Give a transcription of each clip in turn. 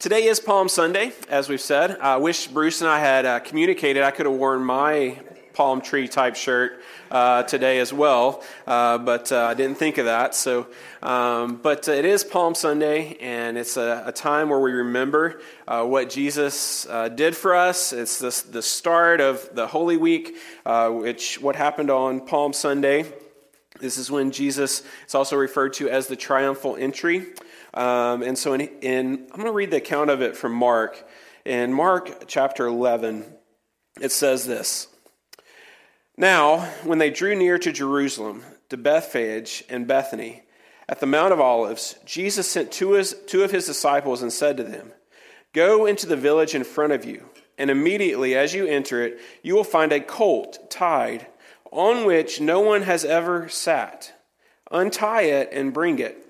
Today is Palm Sunday, as we've said. I wish Bruce and I had uh, communicated. I could have worn my palm tree type shirt uh, today as well, uh, but uh, I didn't think of that. So, um, but it is Palm Sunday, and it's a, a time where we remember uh, what Jesus uh, did for us. It's the, the start of the Holy Week, which what happened on Palm Sunday. This is when Jesus, it's also referred to as the triumphal entry. Um, and so in, in I'm going to read the account of it from Mark. In Mark chapter 11, it says this Now, when they drew near to Jerusalem, to Bethphage and Bethany, at the Mount of Olives, Jesus sent two, his, two of his disciples and said to them, Go into the village in front of you, and immediately as you enter it, you will find a colt tied on which no one has ever sat. Untie it and bring it.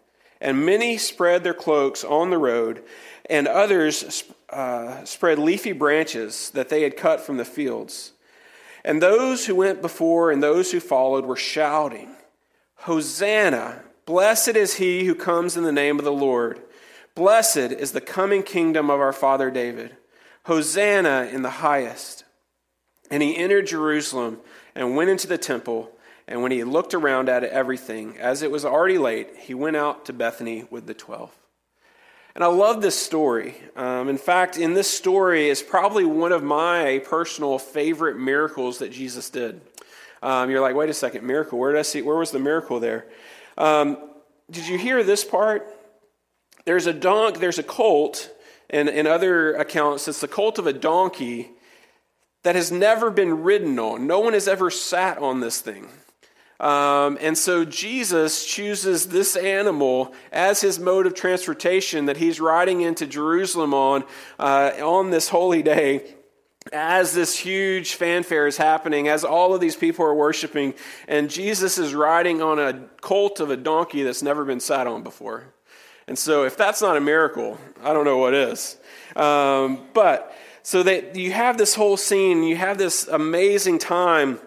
And many spread their cloaks on the road, and others uh, spread leafy branches that they had cut from the fields. And those who went before and those who followed were shouting, Hosanna! Blessed is he who comes in the name of the Lord. Blessed is the coming kingdom of our father David. Hosanna in the highest. And he entered Jerusalem and went into the temple. And when he looked around at everything, as it was already late, he went out to Bethany with the twelve. And I love this story. Um, in fact, in this story is probably one of my personal favorite miracles that Jesus did. Um, you're like, wait a second, miracle? Where did I see? Where was the miracle there? Um, did you hear this part? There's a donk, there's a colt, and in other accounts, it's the colt of a donkey that has never been ridden on. No one has ever sat on this thing. Um, and so Jesus chooses this animal as his mode of transportation that he's riding into Jerusalem on uh, on this holy day. As this huge fanfare is happening, as all of these people are worshiping, and Jesus is riding on a colt of a donkey that's never been sat on before. And so, if that's not a miracle, I don't know what is. Um, but so that you have this whole scene, you have this amazing time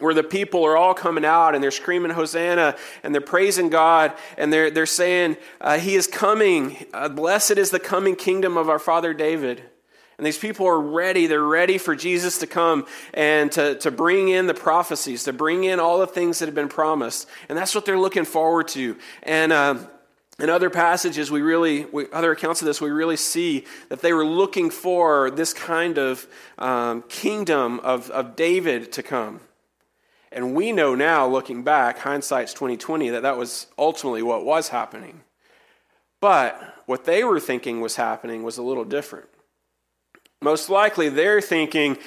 where the people are all coming out and they're screaming Hosanna and they're praising God and they're, they're saying, uh, He is coming. Uh, blessed is the coming kingdom of our father David. And these people are ready. They're ready for Jesus to come and to, to bring in the prophecies, to bring in all the things that have been promised. And that's what they're looking forward to. And, um, in other passages, we really, we, other accounts of this, we really see that they were looking for this kind of um, kingdom of, of David to come. And we know now, looking back, hindsight's 2020, that that was ultimately what was happening. But what they were thinking was happening was a little different. Most likely, they're thinking,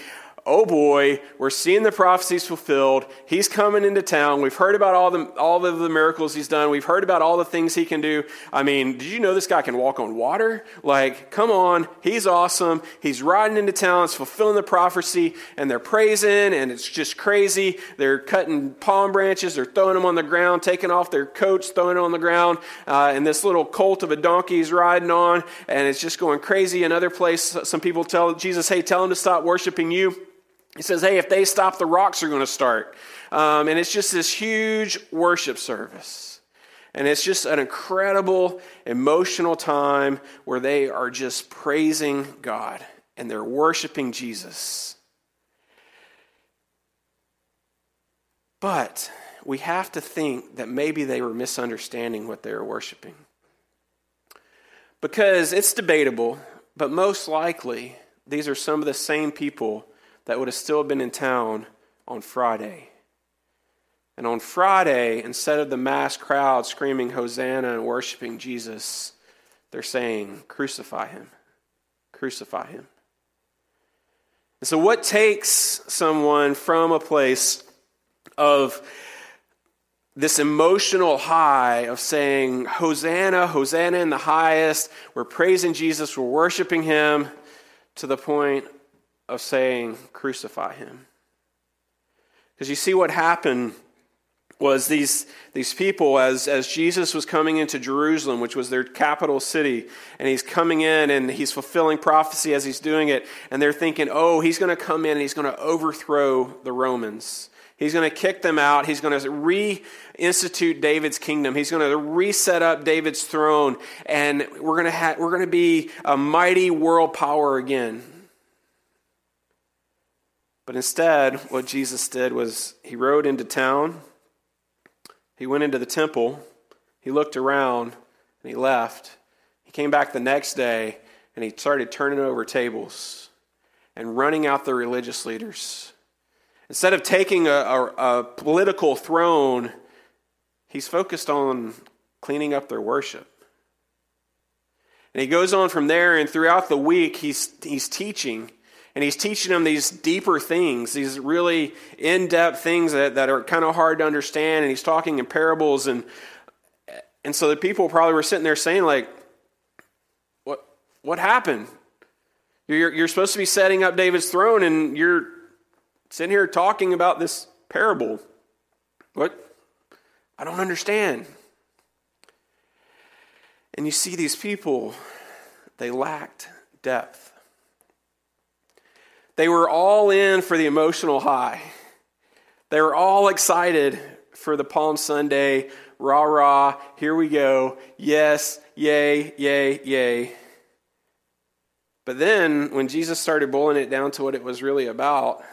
oh boy, we're seeing the prophecies fulfilled. He's coming into town. We've heard about all the, all of the miracles he's done. We've heard about all the things he can do. I mean, did you know this guy can walk on water? Like, come on. He's awesome. He's riding into town. It's fulfilling the prophecy. And they're praising, and it's just crazy. They're cutting palm branches. They're throwing them on the ground, taking off their coats, throwing it on the ground. Uh, and this little colt of a donkey is riding on, and it's just going crazy. Another place, some people tell Jesus, hey, tell him to stop worshiping you. He says, hey, if they stop, the rocks are going to start. Um, and it's just this huge worship service. And it's just an incredible emotional time where they are just praising God and they're worshiping Jesus. But we have to think that maybe they were misunderstanding what they were worshiping. Because it's debatable, but most likely these are some of the same people that would have still been in town on Friday. And on Friday, instead of the mass crowd screaming Hosanna and worshiping Jesus, they're saying, Crucify him. Crucify him. And so, what takes someone from a place of this emotional high of saying, Hosanna, Hosanna in the highest, we're praising Jesus, we're worshiping him, to the point of saying, Crucify him. Because you see what happened was these, these people, as, as Jesus was coming into Jerusalem, which was their capital city, and he's coming in and he's fulfilling prophecy as he's doing it, and they're thinking, oh, he's going to come in and he's going to overthrow the Romans. He's going to kick them out. He's going to reinstitute David's kingdom. He's going to reset up David's throne, and we're going to, ha- we're going to be a mighty world power again. But instead, what Jesus did was he rode into town, he went into the temple, he looked around, and he left. He came back the next day, and he started turning over tables and running out the religious leaders. Instead of taking a, a, a political throne, he's focused on cleaning up their worship. And he goes on from there, and throughout the week, he's, he's teaching and he's teaching them these deeper things, these really in depth things that, that are kind of hard to understand. And he's talking in parables. And, and so the people probably were sitting there saying, like, what, what happened? You're, you're supposed to be setting up David's throne, and you're sitting here talking about this parable. What? I don't understand. And you see these people, they lacked depth. They were all in for the emotional high. They were all excited for the Palm Sunday, rah rah, here we go, yes, yay, yay, yay. But then when Jesus started boiling it down to what it was really about,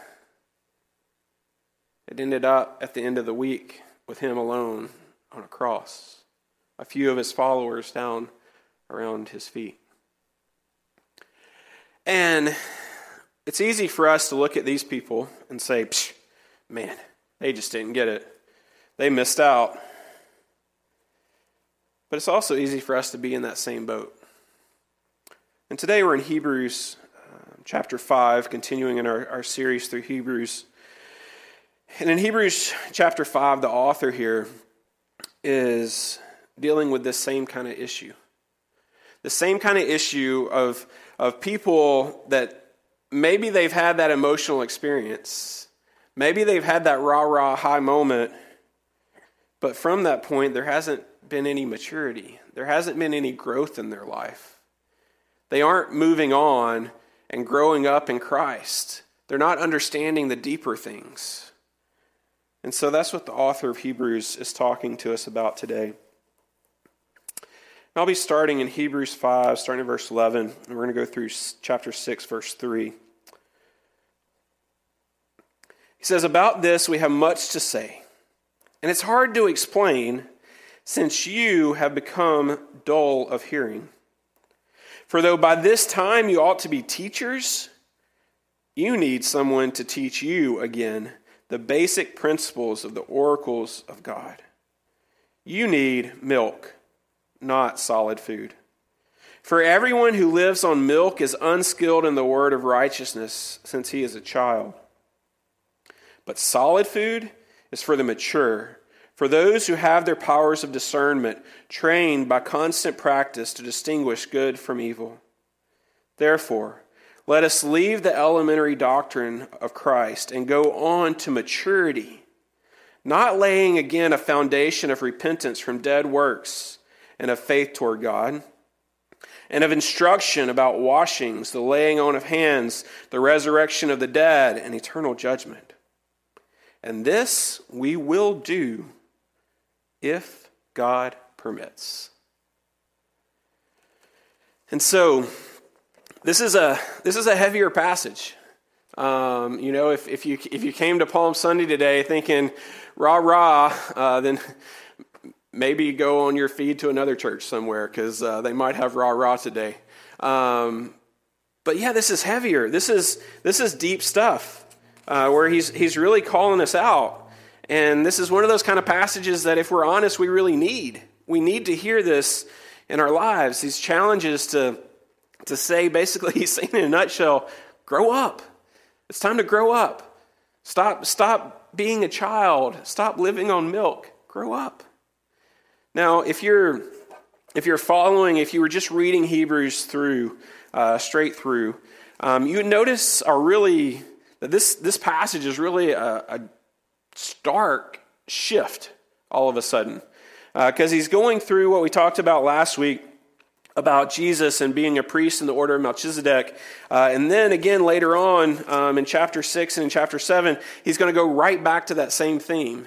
it ended up at the end of the week with him alone on a cross, a few of his followers down around his feet. And it's easy for us to look at these people and say, man, they just didn't get it. They missed out. But it's also easy for us to be in that same boat. And today we're in Hebrews uh, chapter 5, continuing in our, our series through Hebrews. And in Hebrews chapter 5, the author here is dealing with this same kind of issue. The same kind of issue of, of people that maybe they've had that emotional experience. Maybe they've had that rah rah high moment, but from that point, there hasn't been any maturity. There hasn't been any growth in their life. They aren't moving on and growing up in Christ. They're not understanding the deeper things. And so that's what the author of Hebrews is talking to us about today. I'll be starting in Hebrews 5, starting in verse 11, and we're going to go through chapter 6, verse 3. He says, About this we have much to say, and it's hard to explain since you have become dull of hearing. For though by this time you ought to be teachers, you need someone to teach you again the basic principles of the oracles of God. You need milk not solid food. For everyone who lives on milk is unskilled in the word of righteousness, since he is a child. But solid food is for the mature, for those who have their powers of discernment trained by constant practice to distinguish good from evil. Therefore, let us leave the elementary doctrine of Christ and go on to maturity, not laying again a foundation of repentance from dead works and of faith toward God, and of instruction about washings, the laying on of hands, the resurrection of the dead, and eternal judgment. And this we will do if God permits. And so, this is a this is a heavier passage. Um, you know, if, if you if you came to Palm Sunday today thinking rah rah, uh, then maybe go on your feed to another church somewhere because uh, they might have rah rah today. Um, but yeah, this is heavier. This is this is deep stuff uh, where he's he's really calling us out. And this is one of those kind of passages that, if we're honest, we really need. We need to hear this in our lives. These challenges to to say, basically, he's saying in a nutshell, grow up. It's time to grow up. Stop stop being a child. Stop living on milk. Grow up. Now, if you're if you're following, if you were just reading Hebrews through uh, straight through, um, you notice are really that this, this passage is really a, a stark shift all of a sudden. Because uh, he's going through what we talked about last week about Jesus and being a priest in the order of Melchizedek. Uh, and then again later on um, in chapter 6 and in chapter 7, he's going to go right back to that same theme.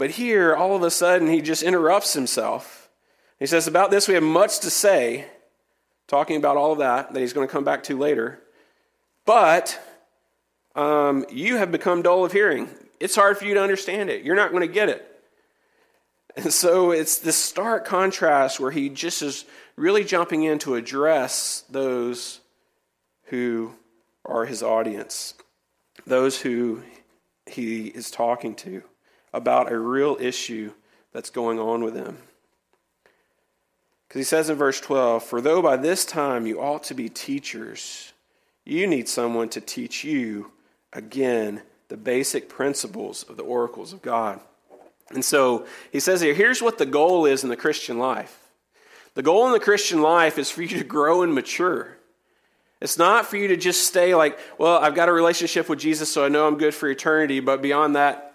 But here, all of a sudden, he just interrupts himself. He says, About this we have much to say, talking about all of that that he's going to come back to later. But um, you have become dull of hearing. It's hard for you to understand it. You're not going to get it. And so it's this stark contrast where he just is really jumping in to address those who are his audience, those who he is talking to about a real issue that's going on with them. Because he says in verse 12, For though by this time you ought to be teachers, you need someone to teach you again the basic principles of the oracles of God. And so he says here, here's what the goal is in the Christian life. The goal in the Christian life is for you to grow and mature. It's not for you to just stay like, well, I've got a relationship with Jesus, so I know I'm good for eternity, but beyond that,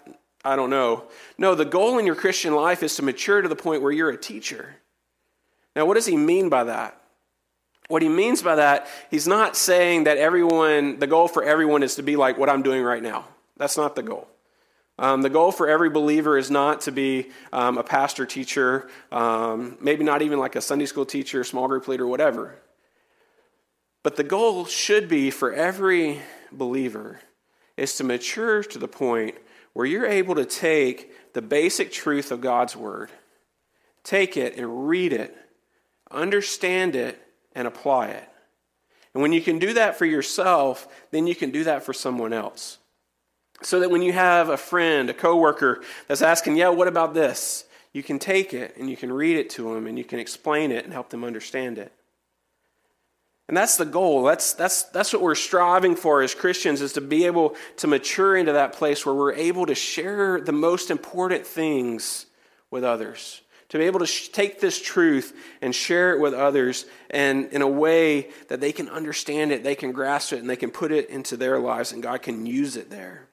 I don't know. No, the goal in your Christian life is to mature to the point where you're a teacher. Now, what does he mean by that? What he means by that, he's not saying that everyone, the goal for everyone is to be like what I'm doing right now. That's not the goal. Um, the goal for every believer is not to be um, a pastor, teacher, um, maybe not even like a Sunday school teacher, small group leader, whatever. But the goal should be for every believer is to mature to the point where you're able to take the basic truth of God's Word, take it and read it, understand it, and apply it. And when you can do that for yourself, then you can do that for someone else. So that when you have a friend, a coworker that's asking, "Yeah, what about this?" you can take it and you can read it to them and you can explain it and help them understand it. And that's the goal. That's, that's, that's what we're striving for as Christians is to be able to mature into that place where we're able to share the most important things with others. To be able to sh- take this truth and share it with others and in a way that they can understand it, they can grasp it, and they can put it into their lives, and God can use it there.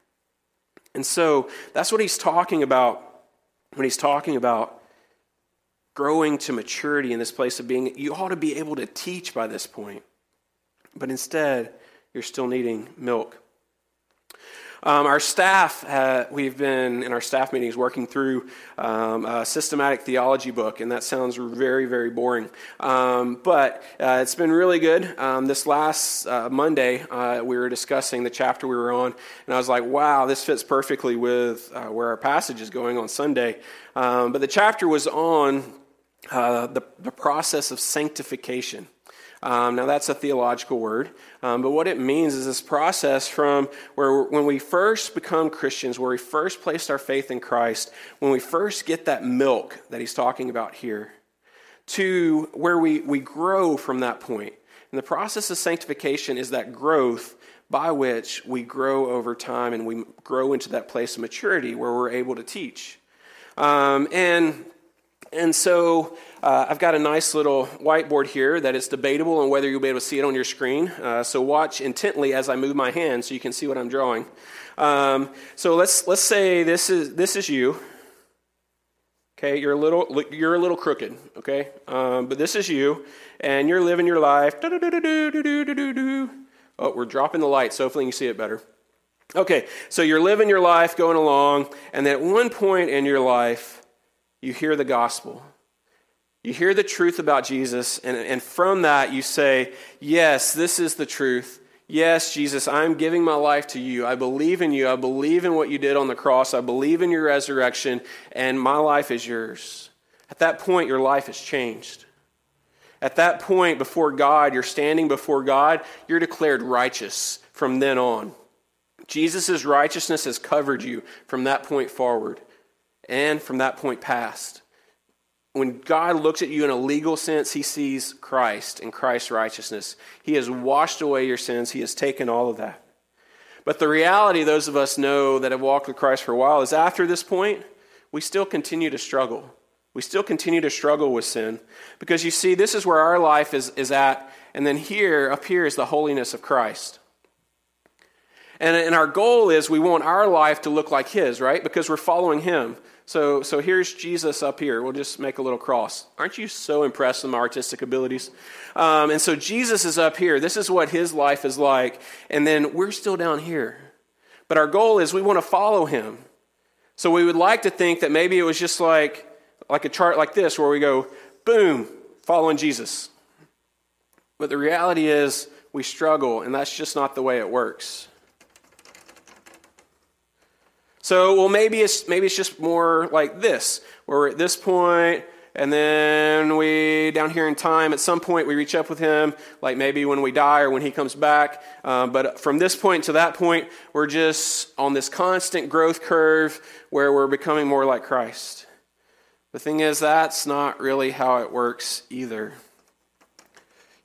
And so that's what he's talking about when he's talking about growing to maturity in this place of being, you ought to be able to teach by this point. But instead, you're still needing milk. Um, our staff, uh, we've been in our staff meetings working through um, a systematic theology book, and that sounds very, very boring. Um, but uh, it's been really good. Um, this last uh, Monday, uh, we were discussing the chapter we were on, and I was like, wow, this fits perfectly with uh, where our passage is going on Sunday. Um, but the chapter was on uh, the, the process of sanctification. Um, now, that's a theological word, um, but what it means is this process from where when we first become Christians, where we first placed our faith in Christ, when we first get that milk that he's talking about here, to where we, we grow from that point. And the process of sanctification is that growth by which we grow over time and we grow into that place of maturity where we're able to teach. Um, and and so uh, I've got a nice little whiteboard here that is debatable on whether you'll be able to see it on your screen. Uh, so watch intently as I move my hand so you can see what I'm drawing. Um, so let's let's say this is this is you. Okay, you're a little you're a little crooked. Okay, um, but this is you, and you're living your life. Oh, we're dropping the light, so hopefully you see it better. Okay, so you're living your life, going along, and then at one point in your life you hear the gospel. You hear the truth about Jesus, and, and from that you say, Yes, this is the truth. Yes, Jesus, I'm giving my life to you. I believe in you. I believe in what you did on the cross. I believe in your resurrection, and my life is yours. At that point, your life has changed. At that point, before God, you're standing before God, you're declared righteous from then on. Jesus' righteousness has covered you from that point forward and from that point past. When God looks at you in a legal sense, he sees Christ and Christ's righteousness. He has washed away your sins, he has taken all of that. But the reality, those of us know that have walked with Christ for a while, is after this point, we still continue to struggle. We still continue to struggle with sin because you see, this is where our life is, is at, and then here, up here, is the holiness of Christ. And, and our goal is we want our life to look like His, right? Because we're following Him. So, so here's Jesus up here. We'll just make a little cross. Aren't you so impressed with my artistic abilities? Um, and so Jesus is up here. This is what his life is like. And then we're still down here. But our goal is we want to follow him. So we would like to think that maybe it was just like, like a chart like this where we go, boom, following Jesus. But the reality is we struggle, and that's just not the way it works. So, well, maybe it's maybe it's just more like this, where we're at this point, and then we down here in time. At some point, we reach up with Him, like maybe when we die or when He comes back. Um, but from this point to that point, we're just on this constant growth curve where we're becoming more like Christ. The thing is, that's not really how it works either.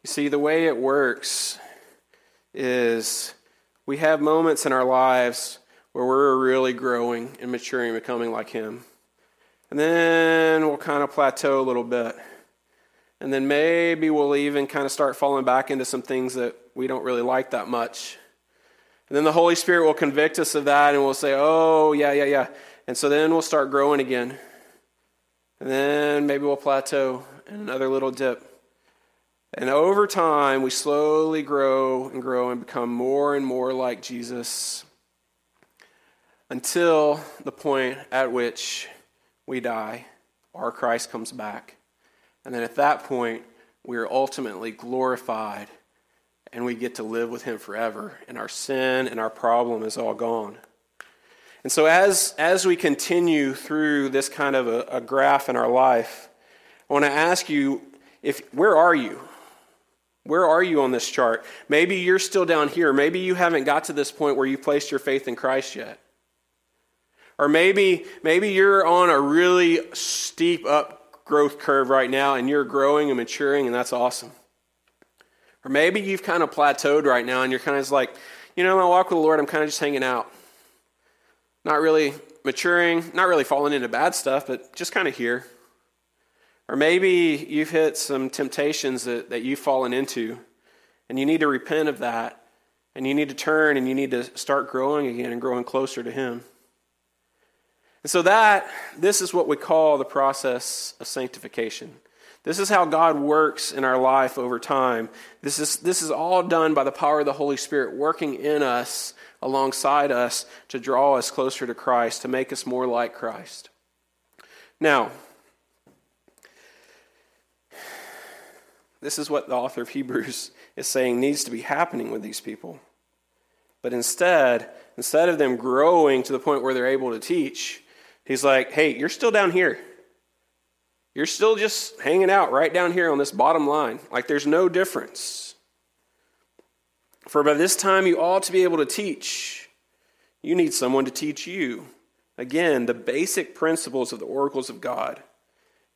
You see, the way it works is we have moments in our lives where we're really growing and maturing and becoming like Him. And then we'll kind of plateau a little bit. And then maybe we'll even kind of start falling back into some things that we don't really like that much. And then the Holy Spirit will convict us of that and we'll say, oh, yeah, yeah, yeah. And so then we'll start growing again. And then maybe we'll plateau and another little dip. And over time, we slowly grow and grow and become more and more like Jesus until the point at which we die or Christ comes back. And then at that point, we are ultimately glorified and we get to live with Him forever. And our sin and our problem is all gone. And so, as, as we continue through this kind of a, a graph in our life, I want to ask you if where are you? Where are you on this chart? Maybe you're still down here. Maybe you haven't got to this point where you placed your faith in Christ yet. Or maybe, maybe you're on a really steep up growth curve right now and you're growing and maturing, and that's awesome. Or maybe you've kind of plateaued right now and you're kind of like, you know, my walk with the Lord, I'm kind of just hanging out. Not really maturing, not really falling into bad stuff, but just kind of here. Or maybe you've hit some temptations that, that you've fallen into, and you need to repent of that, and you need to turn and you need to start growing again and growing closer to Him. And so that this is what we call the process of sanctification. This is how God works in our life over time. This is, this is all done by the power of the Holy Spirit working in us, alongside us, to draw us closer to Christ, to make us more like Christ. Now, this is what the author of Hebrews is saying needs to be happening with these people. But instead, instead of them growing to the point where they're able to teach, He's like, hey, you're still down here. You're still just hanging out right down here on this bottom line. Like there's no difference. For by this time you ought to be able to teach. You need someone to teach you. Again, the basic principles of the oracles of God.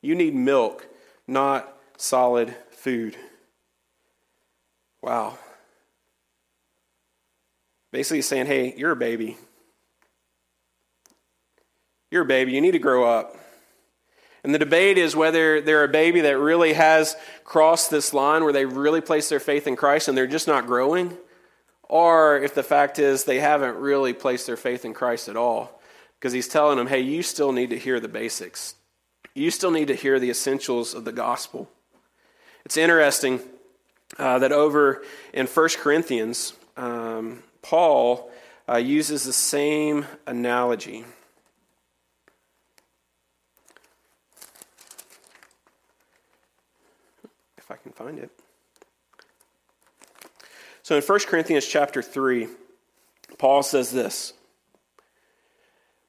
You need milk, not solid food. Wow. Basically saying, hey, you're a baby. You're a baby. You need to grow up. And the debate is whether they're a baby that really has crossed this line where they really place their faith in Christ and they're just not growing, or if the fact is they haven't really placed their faith in Christ at all. Because he's telling them, hey, you still need to hear the basics. You still need to hear the essentials of the gospel. It's interesting uh, that over in 1 Corinthians, um, Paul uh, uses the same analogy. I can find it. So in 1 Corinthians chapter 3, Paul says this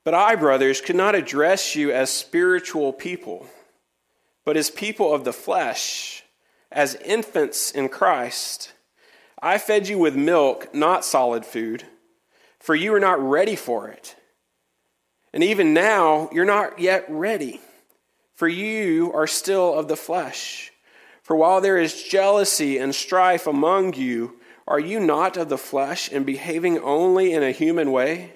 But I, brothers, could not address you as spiritual people, but as people of the flesh, as infants in Christ. I fed you with milk, not solid food, for you are not ready for it. And even now, you're not yet ready, for you are still of the flesh. For while there is jealousy and strife among you, are you not of the flesh and behaving only in a human way?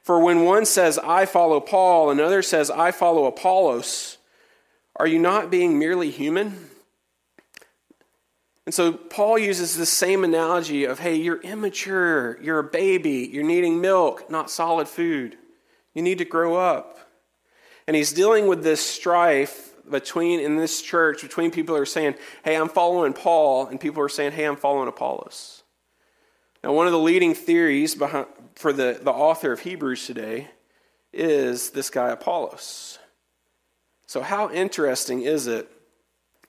For when one says, I follow Paul, another says, I follow Apollos, Are you not being merely human? And so Paul uses the same analogy of hey, you're immature, you're a baby, you're needing milk, not solid food. You need to grow up. And he's dealing with this strife between in this church between people who are saying, "Hey, I'm following Paul," and people are saying, "Hey, I'm following Apollos." Now, one of the leading theories behind, for the, the author of Hebrews today is this guy Apollos. So, how interesting is it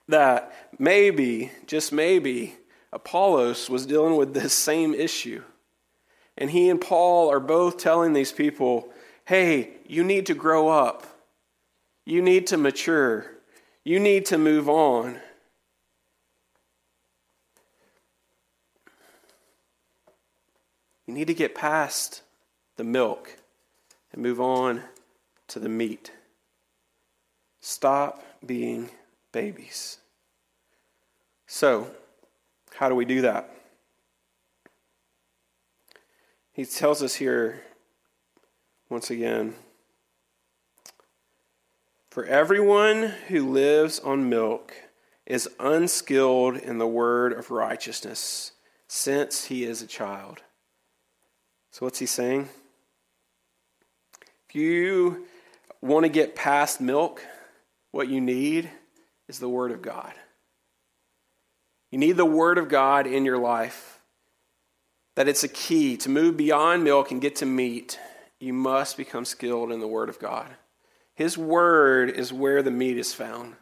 that maybe, just maybe, Apollos was dealing with this same issue? And he and Paul are both telling these people, hey, you need to grow up. You need to mature. You need to move on. You need to get past the milk and move on to the meat. Stop being babies. So, how do we do that? He tells us here once again For everyone who lives on milk is unskilled in the word of righteousness, since he is a child. So, what's he saying? If you want to get past milk, what you need is the Word of God. You need the Word of God in your life. That it's a key to move beyond milk and get to meat. You must become skilled in the Word of God. His Word is where the meat is found.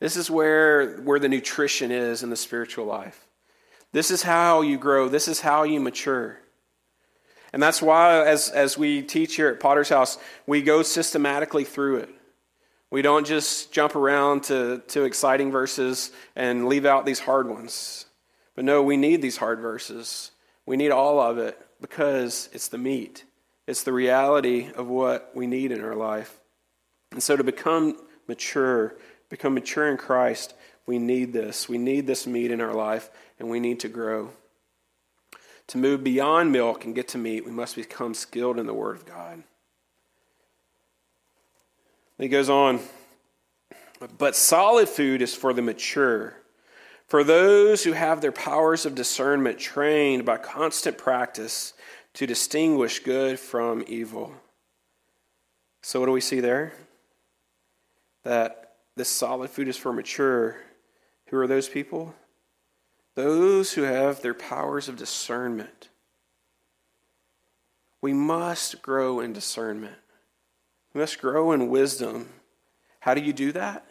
This is where, where the nutrition is in the spiritual life. This is how you grow. This is how you mature. And that's why, as, as we teach here at Potter's House, we go systematically through it. We don't just jump around to, to exciting verses and leave out these hard ones. But no, we need these hard verses. We need all of it because it's the meat, it's the reality of what we need in our life. And so to become mature, become mature in Christ, we need this. We need this meat in our life, and we need to grow. To move beyond milk and get to meat, we must become skilled in the Word of God. He goes on, but solid food is for the mature, for those who have their powers of discernment trained by constant practice to distinguish good from evil. So, what do we see there? That this solid food is for mature. Who are those people? those who have their powers of discernment. We must grow in discernment. We must grow in wisdom. How do you do that?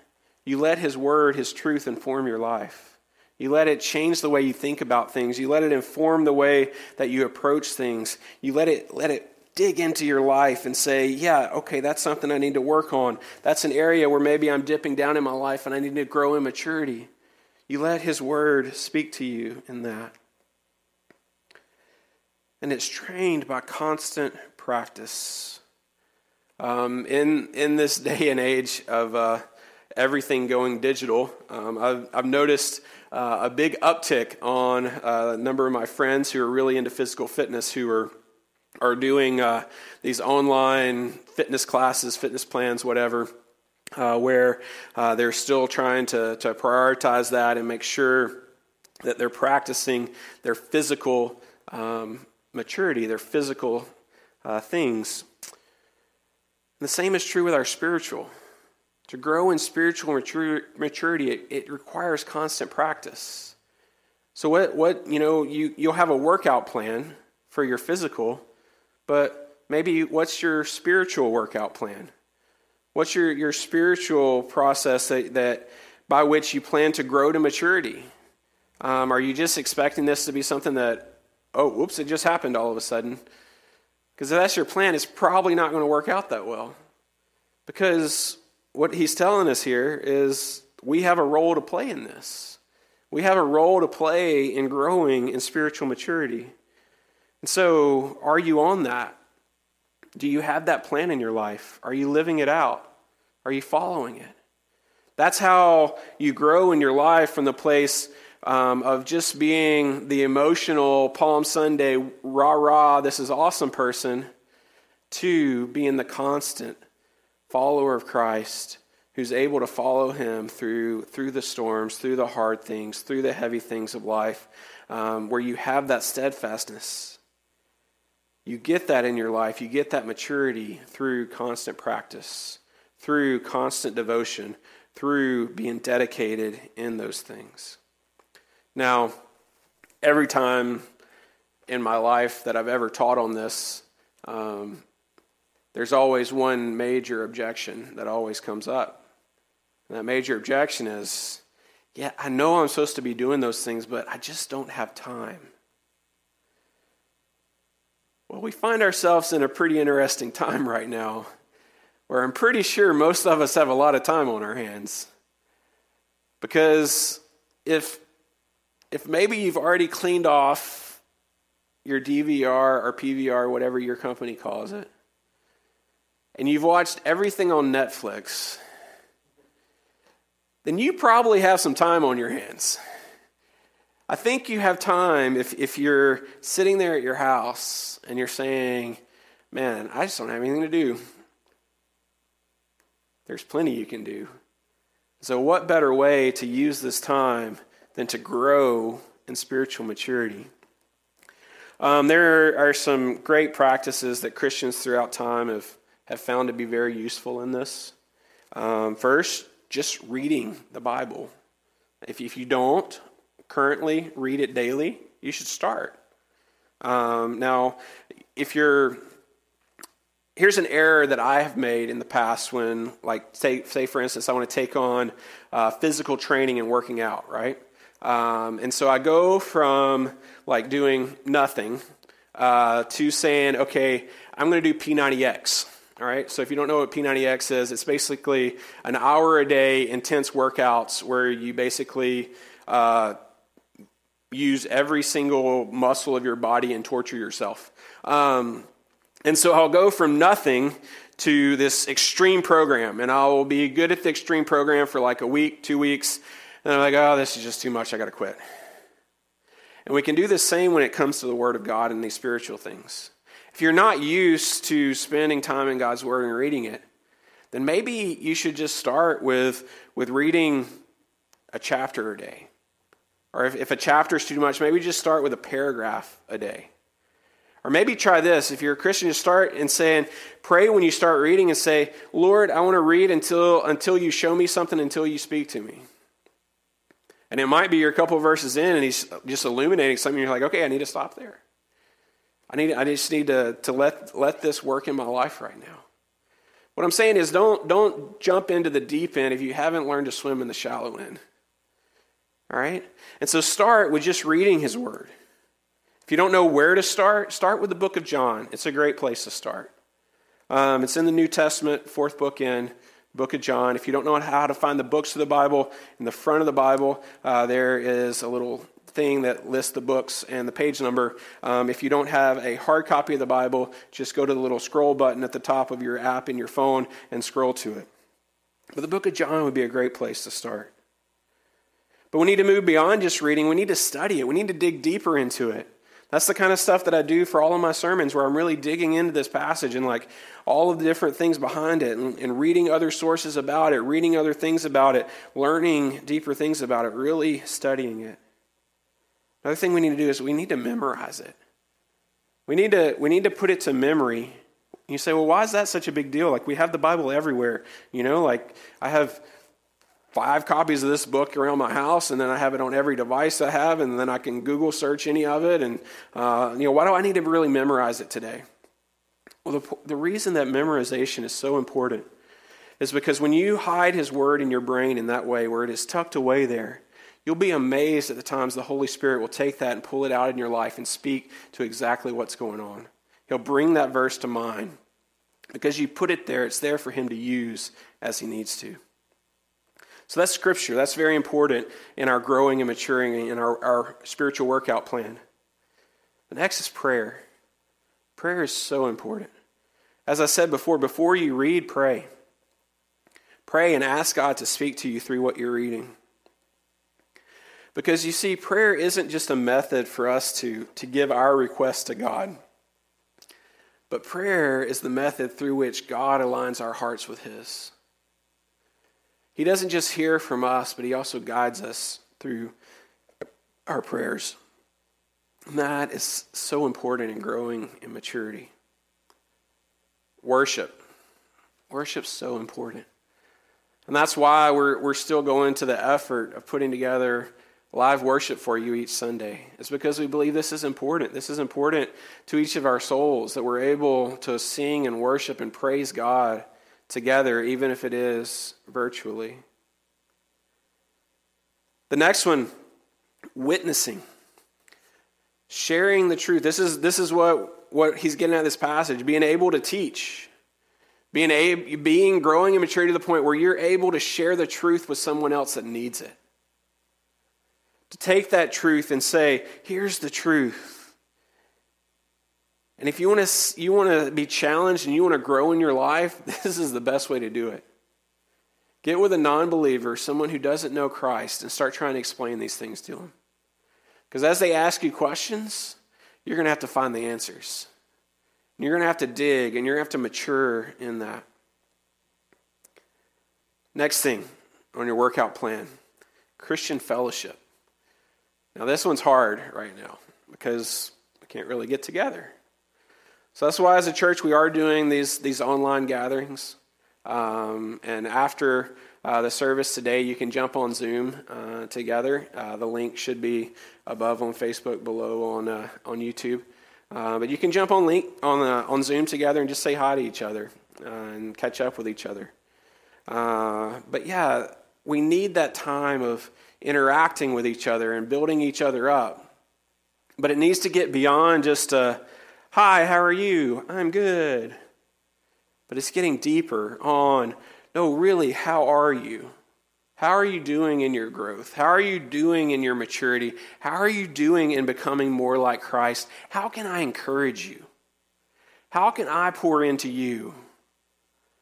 You let His Word, His truth inform your life. You let it change the way you think about things. You let it inform the way that you approach things. You let it, let it dig into your life and say, yeah, okay, that's something I need to work on. That's an area where maybe I'm dipping down in my life and I need to grow in maturity. You let His Word speak to you in that. And it's trained by constant practice. Um, in, in this day and age of uh, everything going digital, um, I've, I've, noticed uh, a big uptick on uh, a number of my friends who are really into physical fitness who are, are doing uh, these online fitness classes, fitness plans, whatever uh, where uh, they're still trying to, to prioritize that and make sure that they're practicing their physical um, maturity, their physical uh, things. And the same is true with our spiritual. To grow in spiritual maturity, it, it requires constant practice. So, what, what you know, you, you'll have a workout plan for your physical, but maybe what's your spiritual workout plan? What's your, your spiritual process that, that by which you plan to grow to maturity? Um, are you just expecting this to be something that, oh, whoops, it just happened all of a sudden? Because if that's your plan, it's probably not going to work out that well. Because what he's telling us here is we have a role to play in this. We have a role to play in growing in spiritual maturity. And so, are you on that? Do you have that plan in your life? Are you living it out? Are you following it? That's how you grow in your life from the place um, of just being the emotional Palm Sunday, rah rah, this is awesome person, to being the constant follower of Christ, who's able to follow him through, through the storms, through the hard things, through the heavy things of life, um, where you have that steadfastness. You get that in your life. You get that maturity through constant practice, through constant devotion, through being dedicated in those things. Now, every time in my life that I've ever taught on this, um, there's always one major objection that always comes up. And that major objection is yeah, I know I'm supposed to be doing those things, but I just don't have time. Well, we find ourselves in a pretty interesting time right now where I'm pretty sure most of us have a lot of time on our hands. Because if, if maybe you've already cleaned off your DVR or PVR, whatever your company calls it, and you've watched everything on Netflix, then you probably have some time on your hands. I think you have time if, if you're sitting there at your house and you're saying, Man, I just don't have anything to do. There's plenty you can do. So, what better way to use this time than to grow in spiritual maturity? Um, there are some great practices that Christians throughout time have, have found to be very useful in this. Um, first, just reading the Bible. If, if you don't currently read it daily, you should start. Um, now, if you're here's an error that I have made in the past when, like, say, say for instance, I want to take on uh, physical training and working out, right? Um, and so I go from like doing nothing uh, to saying, okay, I'm going to do P90X. All right, so if you don't know what P90X is, it's basically an hour a day intense workouts where you basically uh, use every single muscle of your body and torture yourself. Um, and so I'll go from nothing to this extreme program, and I'll be good at the extreme program for like a week, two weeks, and I'm like, oh, this is just too much, I gotta quit. And we can do the same when it comes to the Word of God and these spiritual things. If you're not used to spending time in God's Word and reading it, then maybe you should just start with, with reading a chapter a day. Or if, if a chapter is too much, maybe just start with a paragraph a day. Or maybe try this. If you're a Christian, just start and saying, pray when you start reading and say, Lord, I want to read until, until you show me something, until you speak to me. And it might be you're a couple verses in and he's just illuminating something. You're like, okay, I need to stop there. I need I just need to, to let let this work in my life right now. What I'm saying is don't don't jump into the deep end if you haven't learned to swim in the shallow end. All right? And so start with just reading his word. If you don't know where to start, start with the book of John. It's a great place to start. Um, it's in the New Testament, fourth book in, book of John. If you don't know how to find the books of the Bible, in the front of the Bible, uh, there is a little thing that lists the books and the page number. Um, if you don't have a hard copy of the Bible, just go to the little scroll button at the top of your app in your phone and scroll to it. But the book of John would be a great place to start. But we need to move beyond just reading. We need to study it. We need to dig deeper into it. That's the kind of stuff that I do for all of my sermons where I'm really digging into this passage and like all of the different things behind it and, and, reading other sources about it, reading other things about it, learning deeper things about it, really studying it. Another thing we need to do is we need to memorize it. We need to, we need to put it to memory. You say, well, why is that such a big deal? Like, we have the Bible everywhere. You know, like, I have five copies of this book around my house, and then I have it on every device I have, and then I can Google search any of it. And, uh, you know, why do I need to really memorize it today? Well, the, the reason that memorization is so important is because when you hide His Word in your brain in that way, where it is tucked away there, You'll be amazed at the times the Holy Spirit will take that and pull it out in your life and speak to exactly what's going on. He'll bring that verse to mind. Because you put it there, it's there for him to use as he needs to. So that's scripture. That's very important in our growing and maturing in our, our spiritual workout plan. The next is prayer. Prayer is so important. As I said before, before you read, pray. Pray and ask God to speak to you through what you're reading. Because you see, prayer isn't just a method for us to, to give our requests to God, but prayer is the method through which God aligns our hearts with His. He doesn't just hear from us, but He also guides us through our prayers. And that is so important in growing in maturity. Worship. Worship's so important. And that's why we're, we're still going to the effort of putting together live worship for you each Sunday. It's because we believe this is important. This is important to each of our souls that we're able to sing and worship and praise God together, even if it is virtually. The next one, witnessing. Sharing the truth. This is, this is what, what he's getting at this passage being able to teach. Being, a, being growing in maturity to the point where you're able to share the truth with someone else that needs it. To take that truth and say, here's the truth. And if you want to you want to be challenged and you want to grow in your life, this is the best way to do it. Get with a non-believer, someone who doesn't know Christ, and start trying to explain these things to them. Because as they ask you questions, you're going to have to find the answers. You're going to have to dig and you're going to have to mature in that. Next thing on your workout plan Christian fellowship. Now, this one's hard right now because we can't really get together. So that's why, as a church, we are doing these, these online gatherings. Um, and after uh, the service today, you can jump on Zoom uh, together. Uh, the link should be above on Facebook, below on, uh, on YouTube. Uh, but you can jump on link on uh, on Zoom together and just say hi to each other and catch up with each other. But yeah, we need that time of interacting with each other and building each other up. But it needs to get beyond just a hi, how are you? I'm good. But it's getting deeper on no, really, how are you? How are you doing in your growth? How are you doing in your maturity? How are you doing in becoming more like Christ? How can I encourage you? How can I pour into you?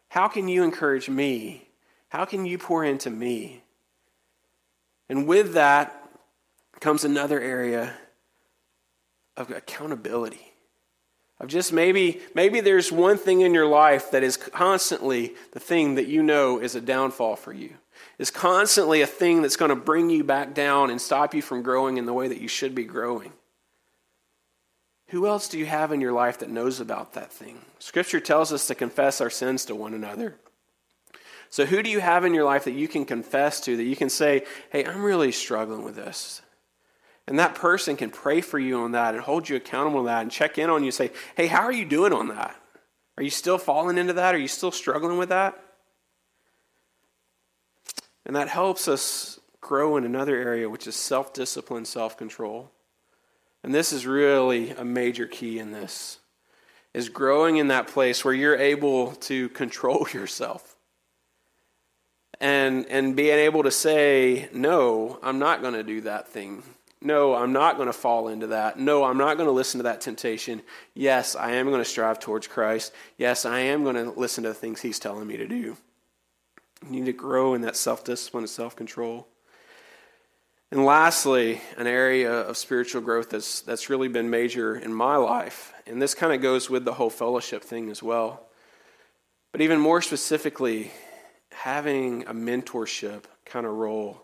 How can you encourage me? How can you pour into me? And with that comes another area of accountability. Of just maybe maybe there's one thing in your life that is constantly the thing that you know is a downfall for you is constantly a thing that's going to bring you back down and stop you from growing in the way that you should be growing. Who else do you have in your life that knows about that thing? Scripture tells us to confess our sins to one another. So, who do you have in your life that you can confess to, that you can say, hey, I'm really struggling with this? And that person can pray for you on that and hold you accountable to that and check in on you and say, hey, how are you doing on that? Are you still falling into that? Are you still struggling with that? And that helps us grow in another area, which is self discipline, self control. And this is really a major key in this is growing in that place where you're able to control yourself and and being able to say no i'm not going to do that thing no i'm not going to fall into that no i'm not going to listen to that temptation yes i am going to strive towards christ yes i am going to listen to the things he's telling me to do you need to grow in that self discipline and self control. And lastly, an area of spiritual growth that's, that's really been major in my life, and this kind of goes with the whole fellowship thing as well. But even more specifically, having a mentorship kind of role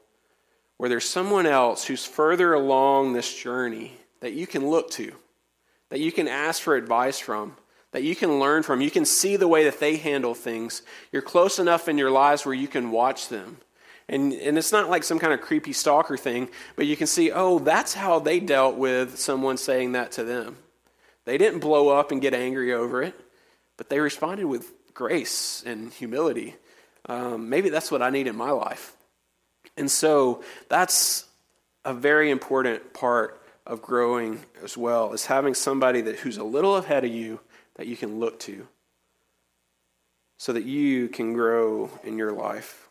where there's someone else who's further along this journey that you can look to, that you can ask for advice from, that you can learn from. You can see the way that they handle things. You're close enough in your lives where you can watch them. And, and it's not like some kind of creepy stalker thing, but you can see, oh, that's how they dealt with someone saying that to them. They didn't blow up and get angry over it, but they responded with grace and humility. Um, maybe that's what I need in my life. And so that's a very important part of growing as well, is having somebody that who's a little ahead of you that you can look to so that you can grow in your life.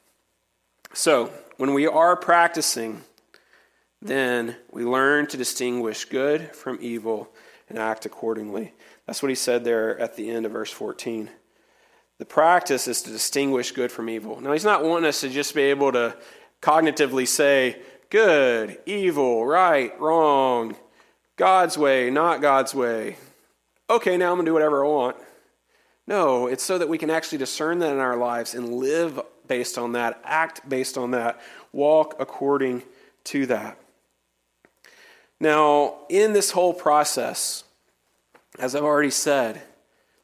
So, when we are practicing, then we learn to distinguish good from evil and act accordingly. That's what he said there at the end of verse 14. The practice is to distinguish good from evil. Now, he's not wanting us to just be able to cognitively say, good, evil, right, wrong, God's way, not God's way okay, now I'm going to do whatever I want. No, it's so that we can actually discern that in our lives and live based on that, act based on that, walk according to that. Now, in this whole process, as I've already said,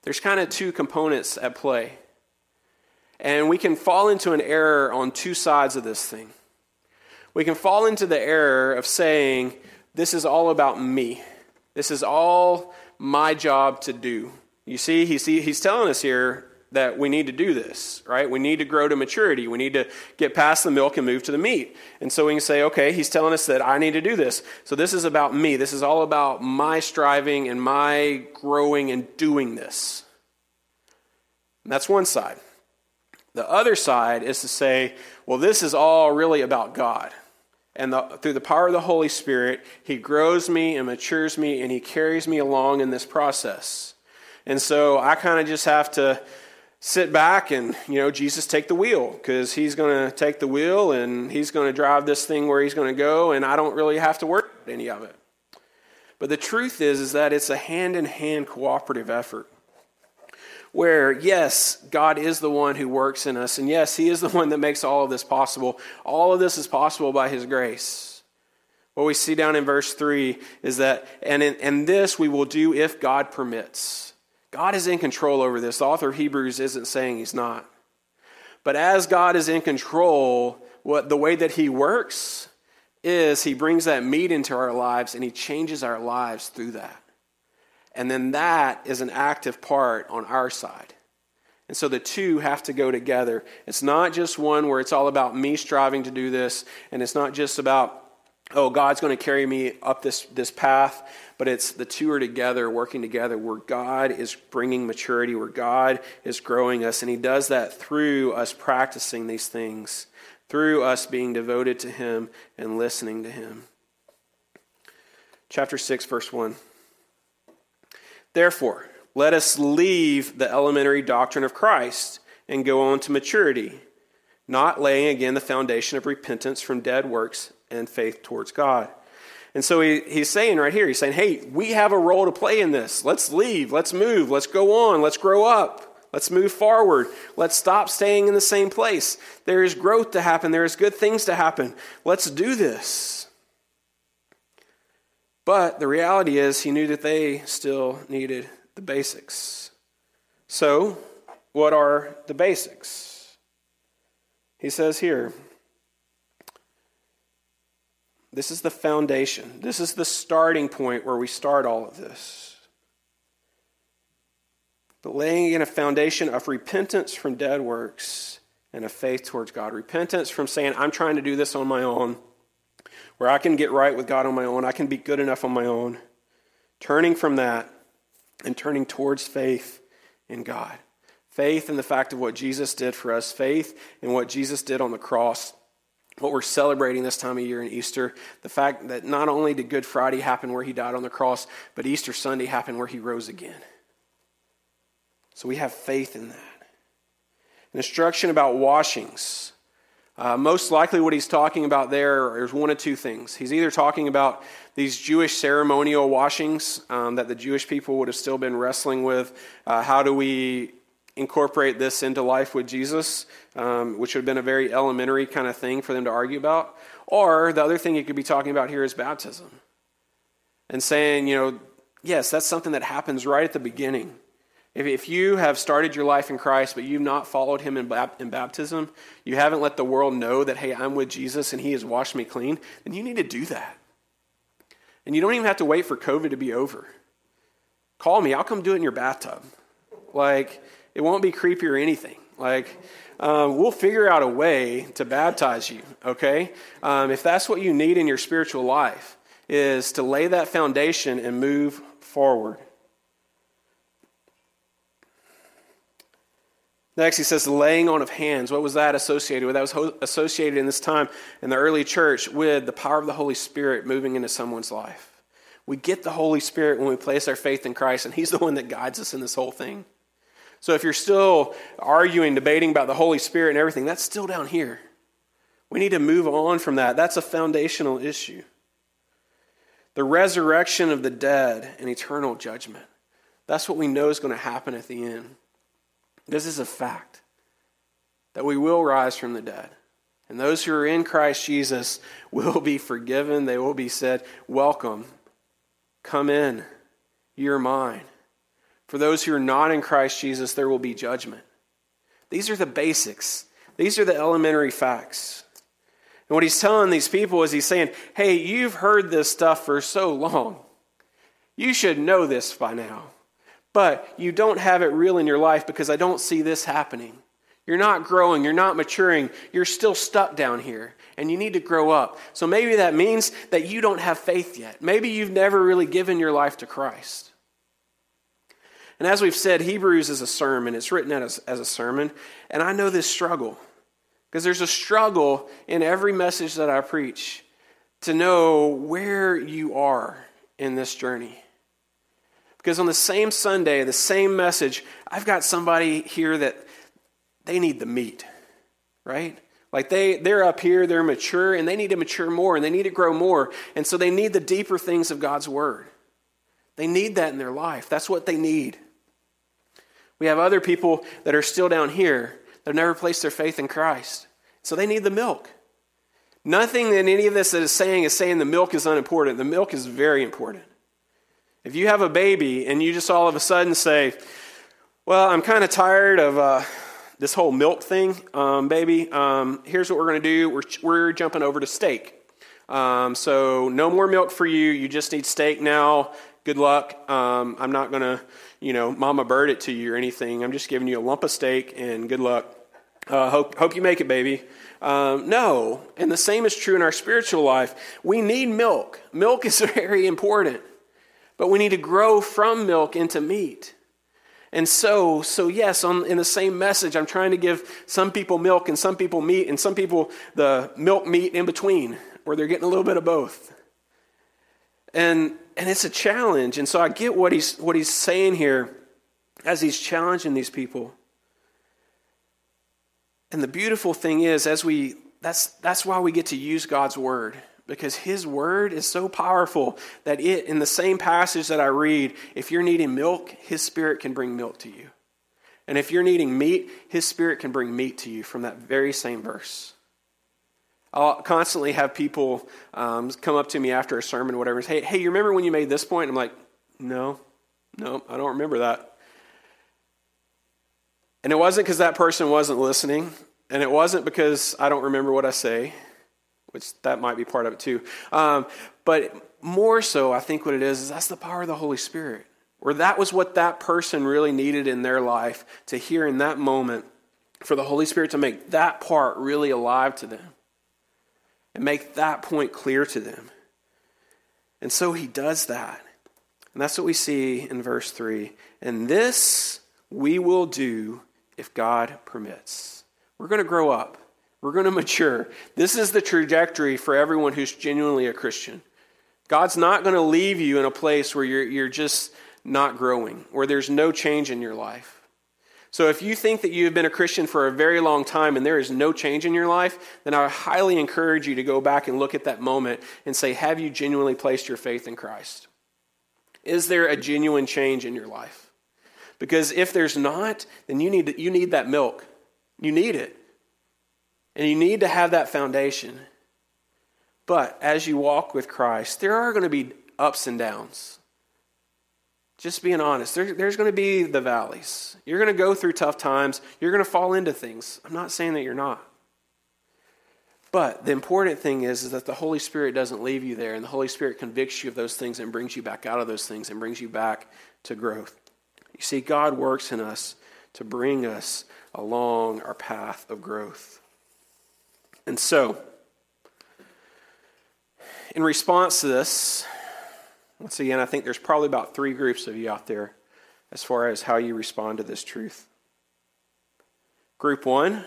there's kind of two components at play. And we can fall into an error on two sides of this thing. We can fall into the error of saying, This is all about me. This is all my job to do. You see, he's, telling us here that we need to do this, right? We need to grow to maturity. We need to get past the milk and move to the meat. And so we can say, okay, he's telling us that I need to do this. So this is about me. This is all about my striving and my growing and doing this. And that's one side. The other side is to say, well, this is all really about God. And the, through the power of the Holy Spirit, He grows me and matures me and He carries me along in this process. And so I kind of just have to sit back and, you know, Jesus take the wheel because he's going to take the wheel and he's going to drive this thing where he's going to go and I don't really have to work any of it. But the truth is is that it's a hand-in-hand cooperative effort. Where yes, God is the one who works in us and yes, he is the one that makes all of this possible. All of this is possible by his grace. What we see down in verse 3 is that and in, and this we will do if God permits. God is in control over this. The author of Hebrews isn't saying he's not. But as God is in control, what the way that he works is he brings that meat into our lives and he changes our lives through that. And then that is an active part on our side. And so the two have to go together. It's not just one where it's all about me striving to do this, and it's not just about oh, God's going to carry me up this, this path, but it's the two are together, working together, where God is bringing maturity, where God is growing us. And He does that through us practicing these things, through us being devoted to Him and listening to Him. Chapter 6, verse 1. Therefore, let us leave the elementary doctrine of Christ and go on to maturity, not laying again the foundation of repentance from dead works and faith towards God. And so he, he's saying right here, he's saying, hey, we have a role to play in this. Let's leave. Let's move. Let's go on. Let's grow up. Let's move forward. Let's stop staying in the same place. There is growth to happen. There is good things to happen. Let's do this. But the reality is, he knew that they still needed the basics. So, what are the basics? He says here, this is the foundation. This is the starting point where we start all of this. But laying in a foundation of repentance from dead works and of faith towards God. Repentance from saying, I'm trying to do this on my own, where I can get right with God on my own, I can be good enough on my own. Turning from that and turning towards faith in God. Faith in the fact of what Jesus did for us, faith in what Jesus did on the cross what we're celebrating this time of year in Easter, the fact that not only did Good Friday happen where he died on the cross, but Easter Sunday happened where he rose again. So we have faith in that. An instruction about washings. Uh, most likely, what he's talking about there is one of two things. He's either talking about these Jewish ceremonial washings um, that the Jewish people would have still been wrestling with. Uh, how do we incorporate this into life with Jesus, um, which would have been a very elementary kind of thing for them to argue about. Or the other thing you could be talking about here is baptism. And saying, you know, yes, that's something that happens right at the beginning. If, if you have started your life in Christ, but you've not followed him in, in baptism, you haven't let the world know that, hey, I'm with Jesus and he has washed me clean, then you need to do that. And you don't even have to wait for COVID to be over. Call me, I'll come do it in your bathtub. Like, it won't be creepy or anything. Like, um, we'll figure out a way to baptize you, okay? Um, if that's what you need in your spiritual life, is to lay that foundation and move forward. Next, he says laying on of hands. What was that associated with? That was ho- associated in this time in the early church with the power of the Holy Spirit moving into someone's life. We get the Holy Spirit when we place our faith in Christ, and He's the one that guides us in this whole thing. So if you're still arguing, debating about the Holy Spirit and everything, that's still down here. We need to move on from that. That's a foundational issue. The resurrection of the dead and eternal judgment. That's what we know is going to happen at the end. This is a fact. that we will rise from the dead. And those who are in Christ Jesus will be forgiven. They will be said, Welcome. Come in. You're mine. For those who are not in Christ Jesus, there will be judgment. These are the basics, these are the elementary facts. And what he's telling these people is he's saying, Hey, you've heard this stuff for so long. You should know this by now. But you don't have it real in your life because I don't see this happening. You're not growing, you're not maturing, you're still stuck down here, and you need to grow up. So maybe that means that you don't have faith yet. Maybe you've never really given your life to Christ. And as we've said, Hebrews is a sermon, it's written as, as a sermon, and I know this struggle because there's a struggle in every message that I preach to know where you are in this journey. Because on the same Sunday, the same message, I've got somebody here that they need the meat, right? Like they, they're up here, they're mature, and they need to mature more, and they need to grow more. And so they need the deeper things of God's Word. They need that in their life. That's what they need. We have other people that are still down here that have never placed their faith in Christ. So they need the milk. Nothing in any of this that is saying is saying the milk is unimportant. The milk is very important. If you have a baby and you just all of a sudden say, Well, I'm kind of tired of uh, this whole milk thing, um, baby, um, here's what we're going to do we're, we're jumping over to steak. Um, so, no more milk for you. You just need steak now. Good luck. Um, I'm not going to, you know, mama bird it to you or anything. I'm just giving you a lump of steak and good luck. Uh, hope, hope you make it, baby. Um, no. And the same is true in our spiritual life. We need milk. Milk is very important. But we need to grow from milk into meat. And so, so yes, on, in the same message, I'm trying to give some people milk and some people meat and some people the milk meat in between, where they're getting a little bit of both. And, and it's a challenge. And so I get what he's, what he's saying here as he's challenging these people. And the beautiful thing is, as we, that's, that's why we get to use God's word because his word is so powerful that it in the same passage that I read, if you're needing milk, his spirit can bring milk to you. And if you're needing meat, his spirit can bring meat to you from that very same verse. I'll constantly have people um, come up to me after a sermon or whatever and say, hey, hey, you remember when you made this point? I'm like, no, no, I don't remember that. And it wasn't because that person wasn't listening, and it wasn't because I don't remember what I say which that might be part of it too. Um, but more so, I think what it is is that's the power of the Holy Spirit. Or that was what that person really needed in their life to hear in that moment for the Holy Spirit to make that part really alive to them and make that point clear to them. And so he does that. And that's what we see in verse 3. And this we will do if God permits. We're going to grow up. We're going to mature. This is the trajectory for everyone who's genuinely a Christian. God's not going to leave you in a place where you're, you're just not growing, where there's no change in your life. So if you think that you have been a Christian for a very long time and there is no change in your life, then I highly encourage you to go back and look at that moment and say, Have you genuinely placed your faith in Christ? Is there a genuine change in your life? Because if there's not, then you need, you need that milk. You need it. And you need to have that foundation. But as you walk with Christ, there are going to be ups and downs. Just being honest, there, there's going to be the valleys. You're going to go through tough times. You're going to fall into things. I'm not saying that you're not. But the important thing is, is that the Holy Spirit doesn't leave you there, and the Holy Spirit convicts you of those things and brings you back out of those things and brings you back to growth. You see, God works in us to bring us along our path of growth. And so, in response to this, once again, I think there's probably about three groups of you out there as far as how you respond to this truth. Group one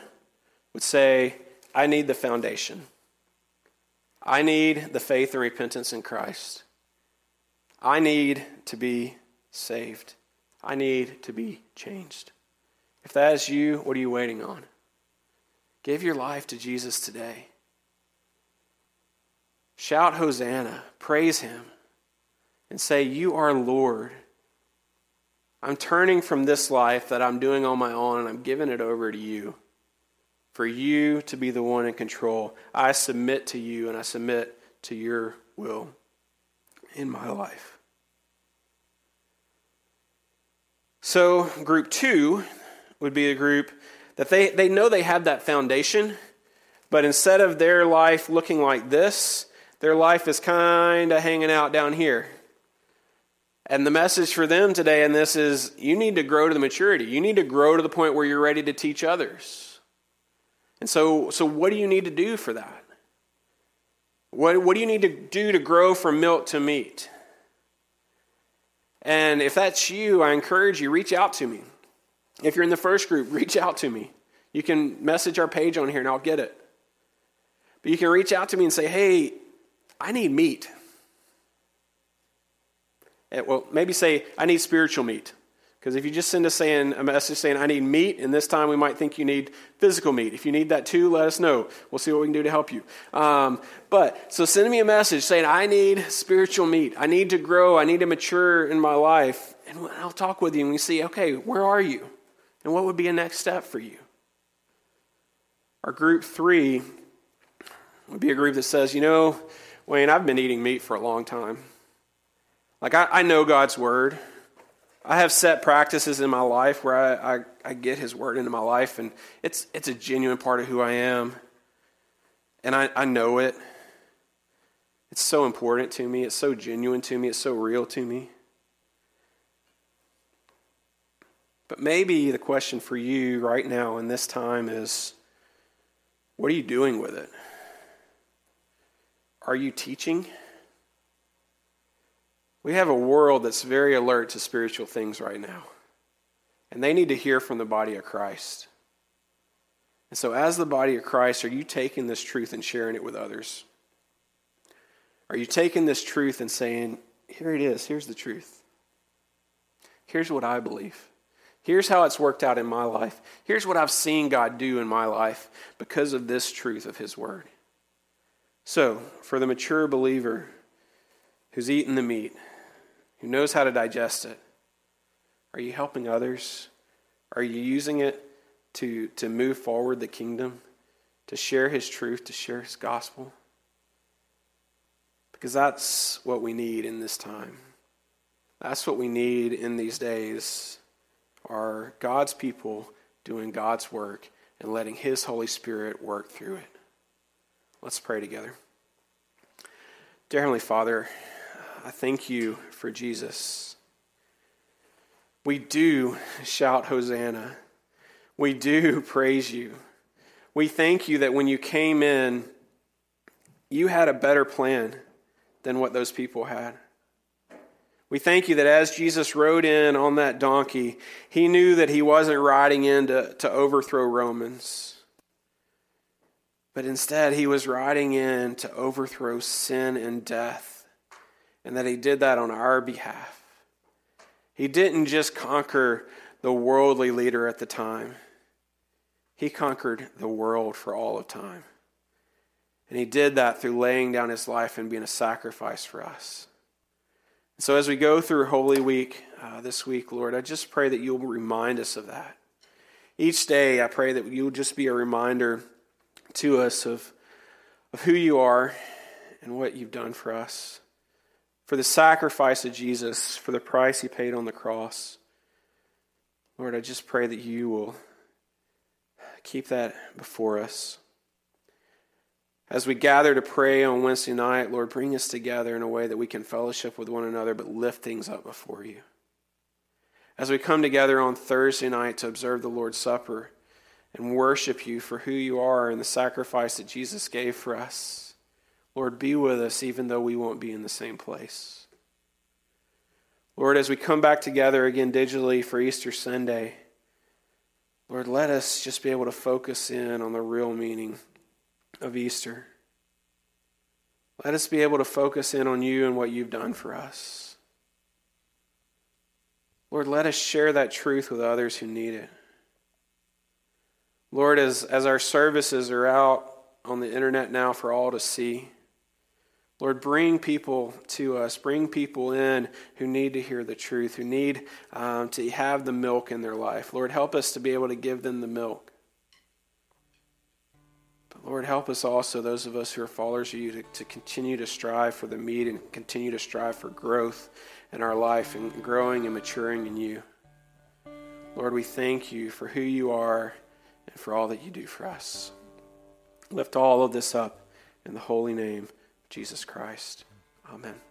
would say, I need the foundation. I need the faith and repentance in Christ. I need to be saved. I need to be changed. If that is you, what are you waiting on? Give your life to Jesus today. Shout Hosanna, praise Him, and say, You are Lord. I'm turning from this life that I'm doing on my own and I'm giving it over to you. for you to be the one in control. I submit to you and I submit to your will in my life. So, group two would be a group that they, they know they have that foundation, but instead of their life looking like this, their life is kind of hanging out down here. And the message for them today in this is you need to grow to the maturity. You need to grow to the point where you're ready to teach others. And so, so what do you need to do for that? What, what do you need to do to grow from milk to meat? And if that's you, I encourage you, reach out to me. If you're in the first group, reach out to me. You can message our page on here and I'll get it. But you can reach out to me and say, hey, I need meat. And, well, maybe say, I need spiritual meat. Because if you just send us saying a message saying, I need meat, and this time we might think you need physical meat. If you need that too, let us know. We'll see what we can do to help you. Um, but, so send me a message saying, I need spiritual meat. I need to grow. I need to mature in my life. And I'll talk with you and we see, okay, where are you? And what would be a next step for you? Our group three would be a group that says, you know, Wayne, I've been eating meat for a long time. Like, I, I know God's word. I have set practices in my life where I, I, I, get His Word into my life, and it's, it's a genuine part of who I am. And I, I know it. It's so important to me. It's so genuine to me. It's so real to me. But maybe the question for you right now in this time is what are you doing with it? Are you teaching? We have a world that's very alert to spiritual things right now. And they need to hear from the body of Christ. And so, as the body of Christ, are you taking this truth and sharing it with others? Are you taking this truth and saying, here it is, here's the truth? Here's what I believe. Here's how it's worked out in my life. Here's what I've seen God do in my life because of this truth of His Word. So, for the mature believer who's eaten the meat, who knows how to digest it? Are you helping others? Are you using it to, to move forward the kingdom, to share his truth, to share his gospel? Because that's what we need in this time. That's what we need in these days are God's people doing God's work and letting his Holy Spirit work through it. Let's pray together. Dear Heavenly Father, I thank you for Jesus. We do shout Hosanna. We do praise you. We thank you that when you came in, you had a better plan than what those people had. We thank you that as Jesus rode in on that donkey, he knew that he wasn't riding in to, to overthrow Romans, but instead he was riding in to overthrow sin and death and that he did that on our behalf. He didn't just conquer the worldly leader at the time, he conquered the world for all of time. And he did that through laying down his life and being a sacrifice for us. So, as we go through Holy Week uh, this week, Lord, I just pray that you'll remind us of that. Each day, I pray that you'll just be a reminder to us of, of who you are and what you've done for us for the sacrifice of Jesus, for the price he paid on the cross. Lord, I just pray that you will keep that before us. As we gather to pray on Wednesday night, Lord, bring us together in a way that we can fellowship with one another but lift things up before you. As we come together on Thursday night to observe the Lord's Supper and worship you for who you are and the sacrifice that Jesus gave for us. Lord, be with us even though we won't be in the same place. Lord, as we come back together again digitally for Easter Sunday, Lord, let us just be able to focus in on the real meaning of Easter. Let us be able to focus in on you and what you've done for us. Lord, let us share that truth with others who need it. Lord, as, as our services are out on the internet now for all to see, Lord, bring people to us. Bring people in who need to hear the truth, who need um, to have the milk in their life. Lord, help us to be able to give them the milk. Lord, help us also, those of us who are followers of you, to, to continue to strive for the meat and continue to strive for growth in our life and growing and maturing in you. Lord, we thank you for who you are and for all that you do for us. Lift all of this up in the holy name of Jesus Christ. Amen.